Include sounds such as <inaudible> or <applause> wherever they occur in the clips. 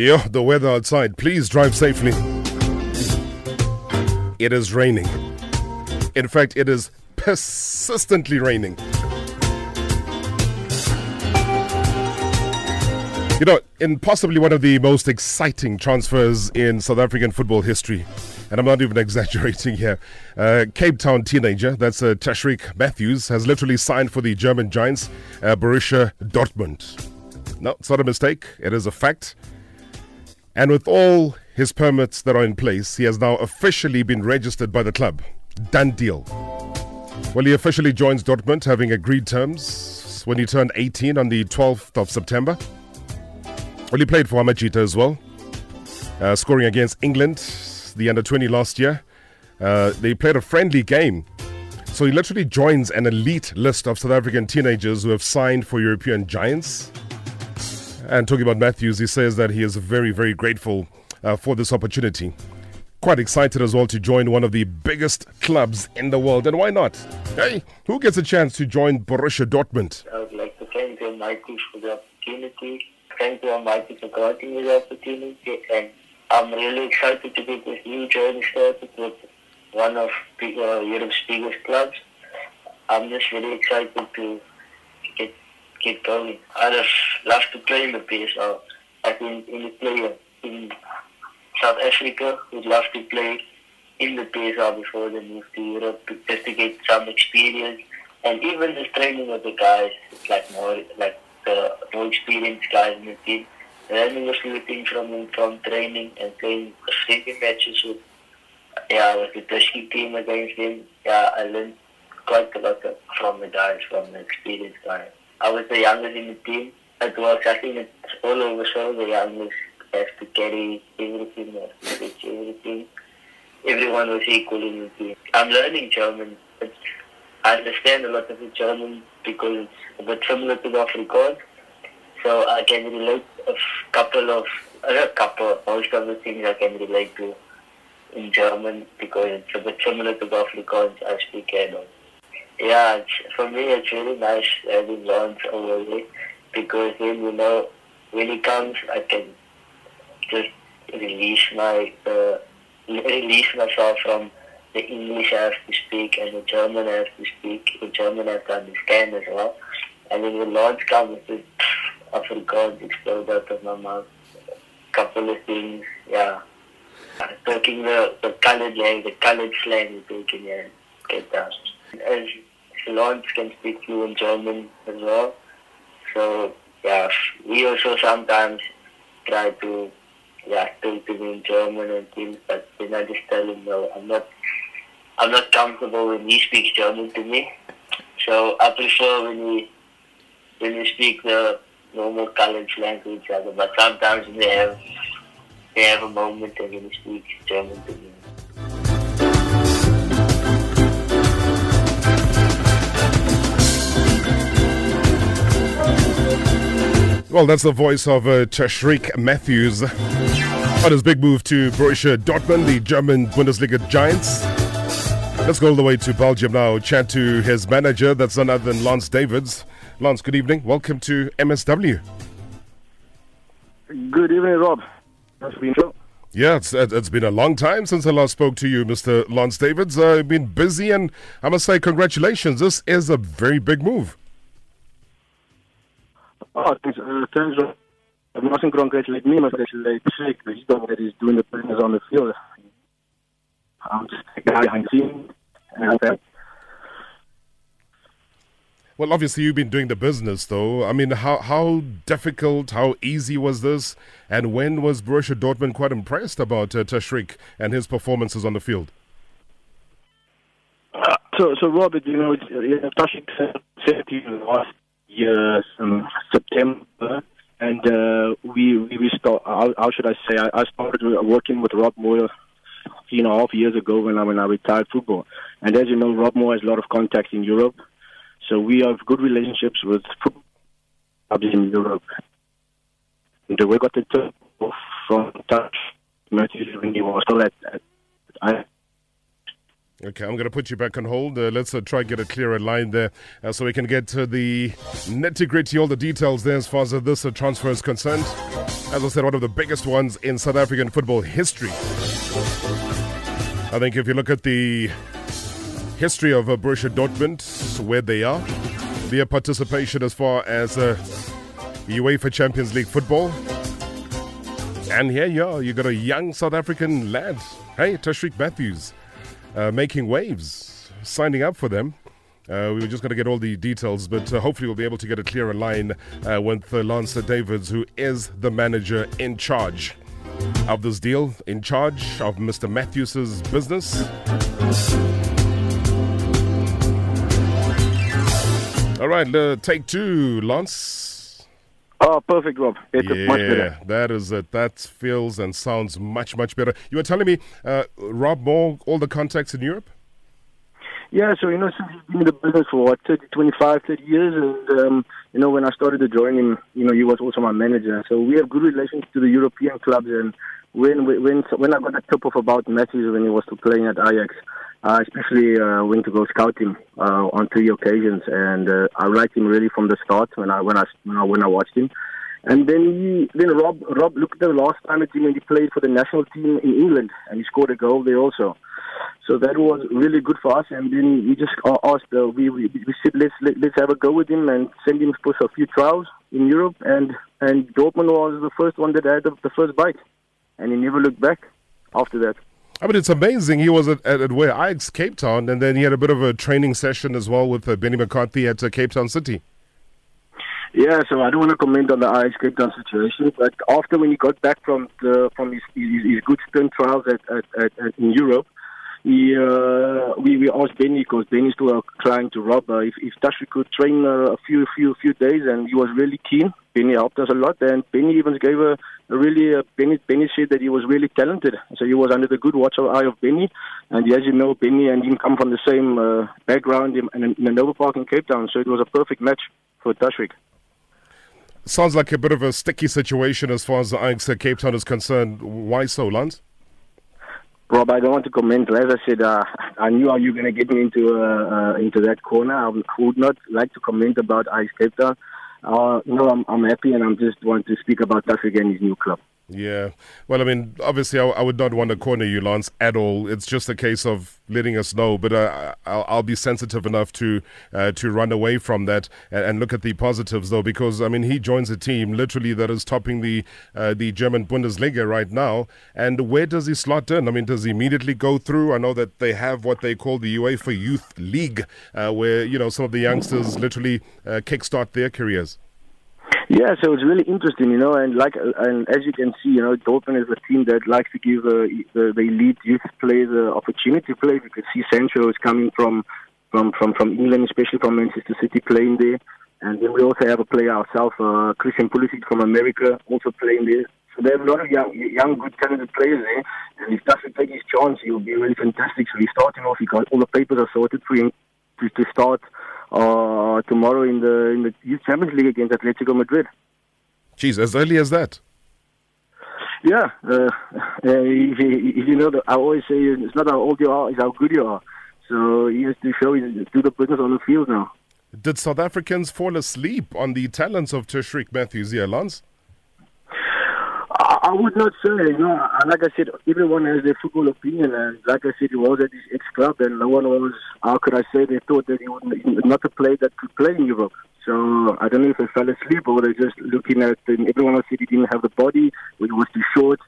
Yo, the weather outside. Please drive safely. It is raining. In fact, it is persistently raining. You know, in possibly one of the most exciting transfers in South African football history, and I'm not even <laughs> exaggerating here, uh, Cape Town teenager, that's uh, Tashreeq Matthews, has literally signed for the German Giants, uh, Borussia Dortmund. No, it's not a mistake, it is a fact. And with all his permits that are in place, he has now officially been registered by the club. Done deal. Well, he officially joins Dortmund, having agreed terms when he turned 18 on the 12th of September. Well, he played for Amajita as well, uh, scoring against England, the under 20 last year. Uh, they played a friendly game. So he literally joins an elite list of South African teenagers who have signed for European giants. And talking about Matthews, he says that he is very, very grateful uh, for this opportunity. Quite excited as well to join one of the biggest clubs in the world. And why not? Hey, who gets a chance to join Borussia Dortmund? I would like to thank the Almighty for the opportunity. Thank the Almighty for granting me the opportunity. And I'm really excited to get this new journey started with one of uh, Europe's biggest clubs. I'm just really excited to get going. I'd love to play in the PSL. Been in the player in South Africa would love to play in the PSL before they move to Europe to, just to get some experience. And even the training with the guys, like more like the more experienced guys in the team. Learning a few things from from training and playing friendly matches with yeah, with the Tushki team against them. Yeah, I learned quite a lot from the guys, from the experienced guys. I was the youngest in the team. It was, I think it's all over so the youngest has to carry everything, everything. Everyone was equal in the team. I'm learning German. It's, I understand a lot of the German because it's a bit similar to the Afrikaans. So I can relate a couple of, uh, a couple, most of the things I can relate to in German because it's a bit similar to the Afrikaans I speak at home. Yeah, for me it's really nice Lawrence over there because then you know when he comes I can just release my uh, <laughs> release myself from the English I have to speak and the German I have to speak, the German I have to understand as well. And then when Lawrence comes, it's Afrikaans explode out of my mouth. Couple of things, yeah. Talking the, the colored language, the colored slang we talk in here, get down. As Lawrence can speak fluent German as well. So, yeah, we also sometimes try to, yeah, talk to him in German and things, but then I just tell him, no, I'm not, I'm not comfortable when he speaks German to me. So I prefer when we, when we speak the normal college language, but sometimes they have, they have a moment and he speaks German to me. Well, that's the voice of uh, Tashreeq Matthews on his big move to Borussia Dortmund, the German Bundesliga Giants. Let's go all the way to Belgium now. Chat to his manager, that's none other than Lance Davids. Lance, good evening. Welcome to MSW. Good evening, Rob. Nice to be here. Yeah, it's, it's been a long time since I last spoke to you, Mr. Lance Davids. Uh, you've been busy, and I must say, congratulations. This is a very big move. Oh, thanks, uh, thanks, Rob. I mustn't congratulate me, I must congratulate Sheikh. The one that is doing the business on the field. I'm just a guy behind the uh, Well, obviously, you've been doing the business, though. I mean, how how difficult, how easy was this? And when was Borussia Dortmund quite impressed about uh, Tashreeq and his performances on the field? Uh, so, so Robert, you know, uh, yeah, Tashreeq said to you last year, um, September, and uh, we we we start. How, should I say? I, I started working with Rob Moore three and a half years ago when I when I retired football. And as you know, Rob Moore has a lot of contacts in Europe, so we have good relationships with football clubs in Europe. And we got the from Touch when he was still at. at Okay, I'm going to put you back on hold. Uh, let's uh, try and get a clearer line there uh, so we can get to the nitty gritty, all the details there as far as this uh, transfer is concerned. As I said, one of the biggest ones in South African football history. I think if you look at the history of uh, Borussia Dortmund, where they are, their participation as far as uh, UEFA Champions League football, and here you are, you got a young South African lad, hey, Tashreeq Matthews, uh, making waves, signing up for them. Uh, we were just going to get all the details, but uh, hopefully we'll be able to get a clearer line uh, with uh, Lance Davids, who is the manager in charge of this deal, in charge of Mr. Matthews's business. All right, uh, take two, Lance. Oh, perfect, Rob. Yeah, much better. that is it. That feels and sounds much, much better. You were telling me, uh, Rob Moore, all the contacts in Europe? Yeah, so, you know, since he's been in the business for, what, 30, 25, 30 years, and, um, you know, when I started to join him, you know, he was also my manager. So we have good relations to the European clubs, and when when when I got the tip off about Matthews when he was to playing at Ajax, I especially uh, went to go scout him uh, on three occasions, and uh, I liked him really from the start when I when I when I, when I watched him. And then he, then Rob Rob looked at the last time at him when he played for the national team in England, and he scored a goal there also. So that was really good for us. And then we just asked, uh, we, we we said let's let, let's have a go with him and send him for a few trials in Europe. And and Dortmund was the first one that had the, the first bite, and he never looked back after that. I mean, it's amazing. He was at, at, at where Ajax Cape Town, and then he had a bit of a training session as well with uh, Benni McCarthy at uh, Cape Town City. Yeah, so I don't want to comment on the Ajax Cape Town situation, but after when he got back from the, from his, his, his good stint trials at, at, at, in Europe, he, uh, we, we asked Benni because Benni's still uh, trying to rob uh, if, if Tashreeq could train uh, a few few few days, and he was really keen. Benni helped us a lot, and Benni even gave a, a really uh, Benni Benni said that he was really talented. So he was under the good watch eye of Benni, and as you know, Benni and him come from the same uh, background in, in, Hanover Park in Cape Town, so it was a perfect match for Tashreeq. Sounds like a bit of a sticky situation as far as the Ajax uh, Cape Town is concerned. Why so, Lance? Rob, I don't want to comment. As I said, uh, I knew how you were going to get me into uh, uh, into that corner. I would not like to comment about Ajax Cape. Uh, know, I'm, I'm happy and I'm just want to speak about Tashreeq and his new club. Yeah. Well, I mean, obviously, I, I, would not want to corner you, Lance, at all. It's just a case of letting us know. But uh, I'll, I'll, be sensitive enough to uh, to run away from that and, and, look at the positives, though, because I mean, he joins a team literally that is topping the uh, the German Bundesliga right now. And where does he slot in? I mean, does he immediately go through? I know that they have what they call the UEFA Youth League, uh, where you know some of the youngsters literally uh, kickstart their careers. Yeah, so it's really interesting, you know, and like, and as you can see, you know, Dortmund is a team that likes to give uh, the, the elite youth players the opportunity to play. You can see Sancho is coming from, from, from, from England, especially from Manchester City, playing there. And then we also have a player ourselves, uh, Christian Pulisic from America, also playing there. So there are a lot of young, young, good, talented players there. And if doesn't take his chance, he'll be really fantastic. So he's starting off. He got all the papers are sorted for him to, to start uh, tomorrow in the in the Youth Champions League against Atletico Madrid. Jeez, as early as that. Yeah, uh, if, if you know, I always say it's not how old you are, it's how good you are. So he has to show his, do the business on the field now. Did South Africans fall asleep on the talents of Tashreeq Matthews here, Lance? I would not say, you know, like I said, everyone has their football opinion, and like I said, he was at his ex club, and no one was, how could I say, they thought that he was not a player that could play in Europe. So I don't know if they fell asleep or they're just looking at, and everyone else said he didn't have the body, he was too short.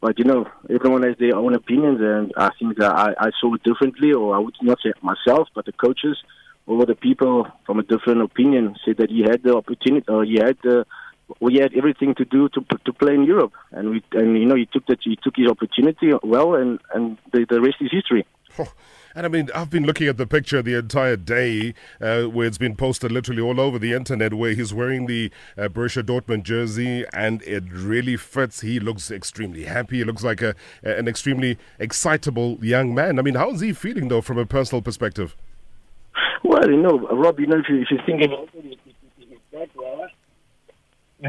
But you know, everyone has their own opinions, and I think that I, I saw it differently, or I would not say myself, but the coaches or the people from a different opinion said that he had the opportunity, or he had the we had everything to do to to play in Europe, and we and you know he took that he took his opportunity well, and and the, the rest is history. Oh, and I mean, I've been looking at the picture the entire day, uh, where it's been posted literally all over the internet, where he's wearing the uh, Borussia Dortmund jersey, and it really fits. He looks extremely happy. He looks like a an extremely excitable young man. I mean, how is he feeling though, from a personal perspective? Well, you know, Rob, you know, if, you, if you're thinking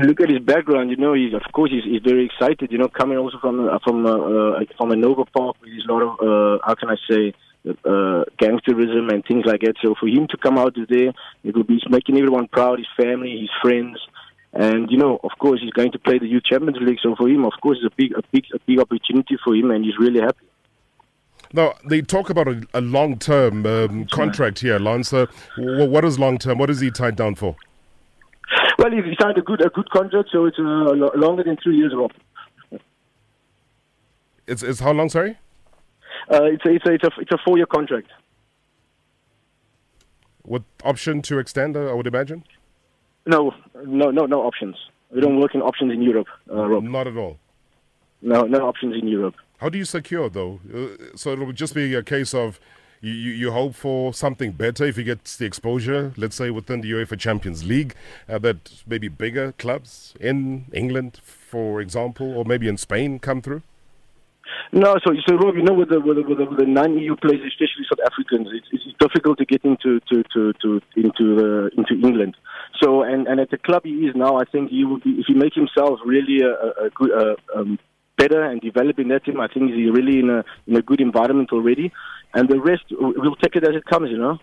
look at his background, you know, he's of course he's, he's very excited. You know, coming also from uh, from uh, uh, from Hanover Park with a lot of uh, how can I say uh, gangsterism and things like that. So for him to come out today, it will be making everyone proud, his family, his friends, And you know, of course, he's going to play the Youth Champions League. So for him, of course, it's a big, a big, a big opportunity for him, and he's really happy. Now they talk about a, a long-term um, contract here, Lancer. What is long-term? What is he tied down for? Well, he signed a good, a good contract, so it's uh, longer than three years, Rob. It's, it's how long? Sorry. Uh, it's a, it's a, it's a, it's a four-year contract. With option to extend, uh, I would imagine. No, no, no, no options. We don't work in options in Europe, uh, Rob. Not at all. No, no options in Europe. How do you secure though? Uh, so it'll just be a case of you, you, you hope for something better if he gets the exposure, let's say within the UEFA Champions League, uh, that maybe bigger clubs in England, for example, or maybe in Spain come through. No, so so Rob, you know, with the with the, with the, the non-EU players, especially South Africans, it's, it's difficult to get into to, to, to into the into England. So and, and at the club he is now, I think he will be if he makes himself really a, a, a good uh, um, better and developing that team. I think he's really in a in a good environment already, and the rest we'll take it as it comes. You know.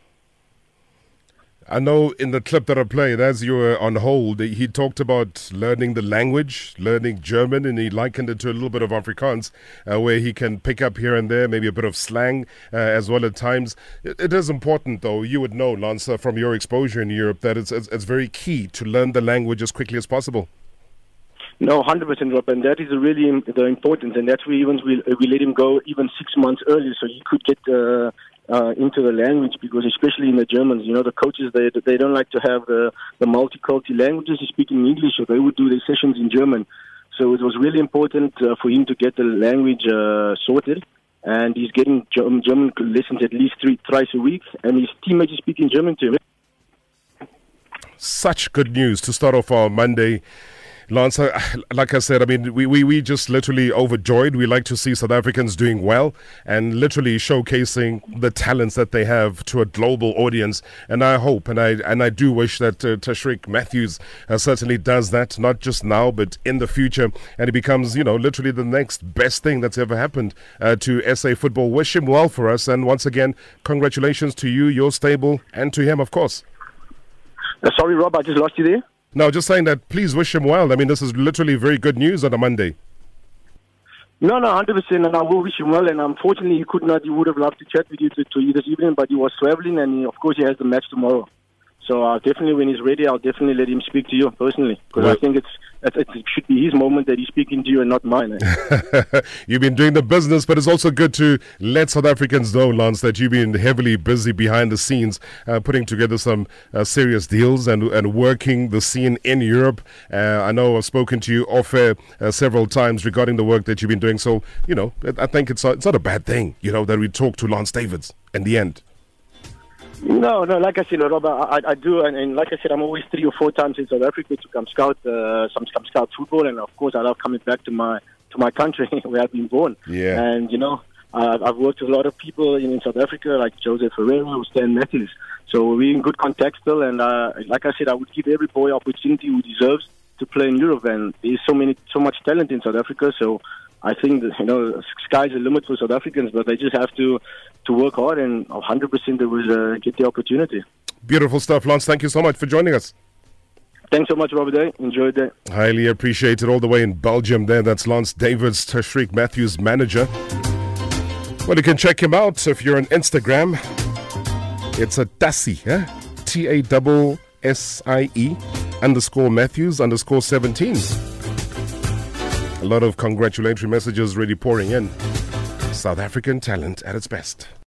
I know in the clip that I played, as you were on hold, he talked about learning the language, learning German, and he likened it to a little bit of Afrikaans, uh, where he can pick up here and there, maybe a bit of slang uh, as well at times. It, it is important, though. You would know, Lancer, from your exposure in Europe, that it's, it's, it's very key to learn the language as quickly as possible. No, hundred percent, Rob, and that is really the importance, and that's why even we we let him go even six months earlier, so he could get uh, uh, into the language because, especially in the Germans, you know, the coaches they they don't like to have the the multicultural languages. They speak in English, so they would do their sessions in German. So it was really important uh, for him to get the language uh, sorted, and he's getting German lessons at least three thrice a week, and his teammates are speaking German to him. Such good news to start off our Monday. Lance, <sighs> like I said, I mean, we, we, we just literally overjoyed. We like to see South Africans doing well and literally showcasing the talents that they have to a global audience. And I hope and I and I do wish that uh, Tashreeq Matthews uh, certainly does that, not just now, but in the future. And it becomes, you know, literally the next best thing that's ever happened uh, to SA football. Wish him well for us. And once again, congratulations to you, your stable, and to him, of course. Uh, sorry, Rob, I just lost you there. No, just saying that please wish him well. I mean, this is literally very good news on a Monday. No, no, hundred percent, and I will wish him well. And unfortunately, he could not. He would have loved to chat with you to, to you this evening, but he was traveling, and he, of course, he has the match tomorrow. So uh, definitely, when he's ready, I'll definitely let him speak to you personally because well, I think it's it should be his moment that he's speaking to you and not mine. Eh? <laughs> you've been doing the business, but it's also good to let South Africans know, Lance, that you've been heavily busy behind the scenes, uh, putting together some uh, serious deals and and working the scene in Europe. Uh, I know I've spoken to you off air uh, several times regarding the work that you've been doing. So you know, I think it's it's not a bad thing, you know, that we talk to Lance Davids in the end. No, no. Like I said, Rob, I, I do, and, and, like I said, I'm always three or four times in South Africa to come scout uh, some come scout football, and of course, I love coming back to my to my country <laughs> where I've been born. Yeah. And you know, uh, I've worked with a lot of people in, in South Africa, like Joseph Ferreira or Stan Matthews. So we're in good contact still, and uh, like I said, I would give every boy opportunity who deserves to play in Europe, and there's so many, so much talent in South Africa. So I think that, you know, sky's the limit for South Africans, but they just have to to work hard, and 100% they will uh, get the opportunity. Beautiful stuff, Lance. Thank you so much for joining us. Thanks so much, Robert Day. Enjoy the day. Highly appreciated all the way in Belgium there. That's Lance Davids, Tashreeq Matthews' manager. Well, you can check him out if you're on Instagram. It's a Tassie, eh? T A double S I E underscore Matthews underscore 17. A lot of congratulatory messages really pouring in. South African talent at its best.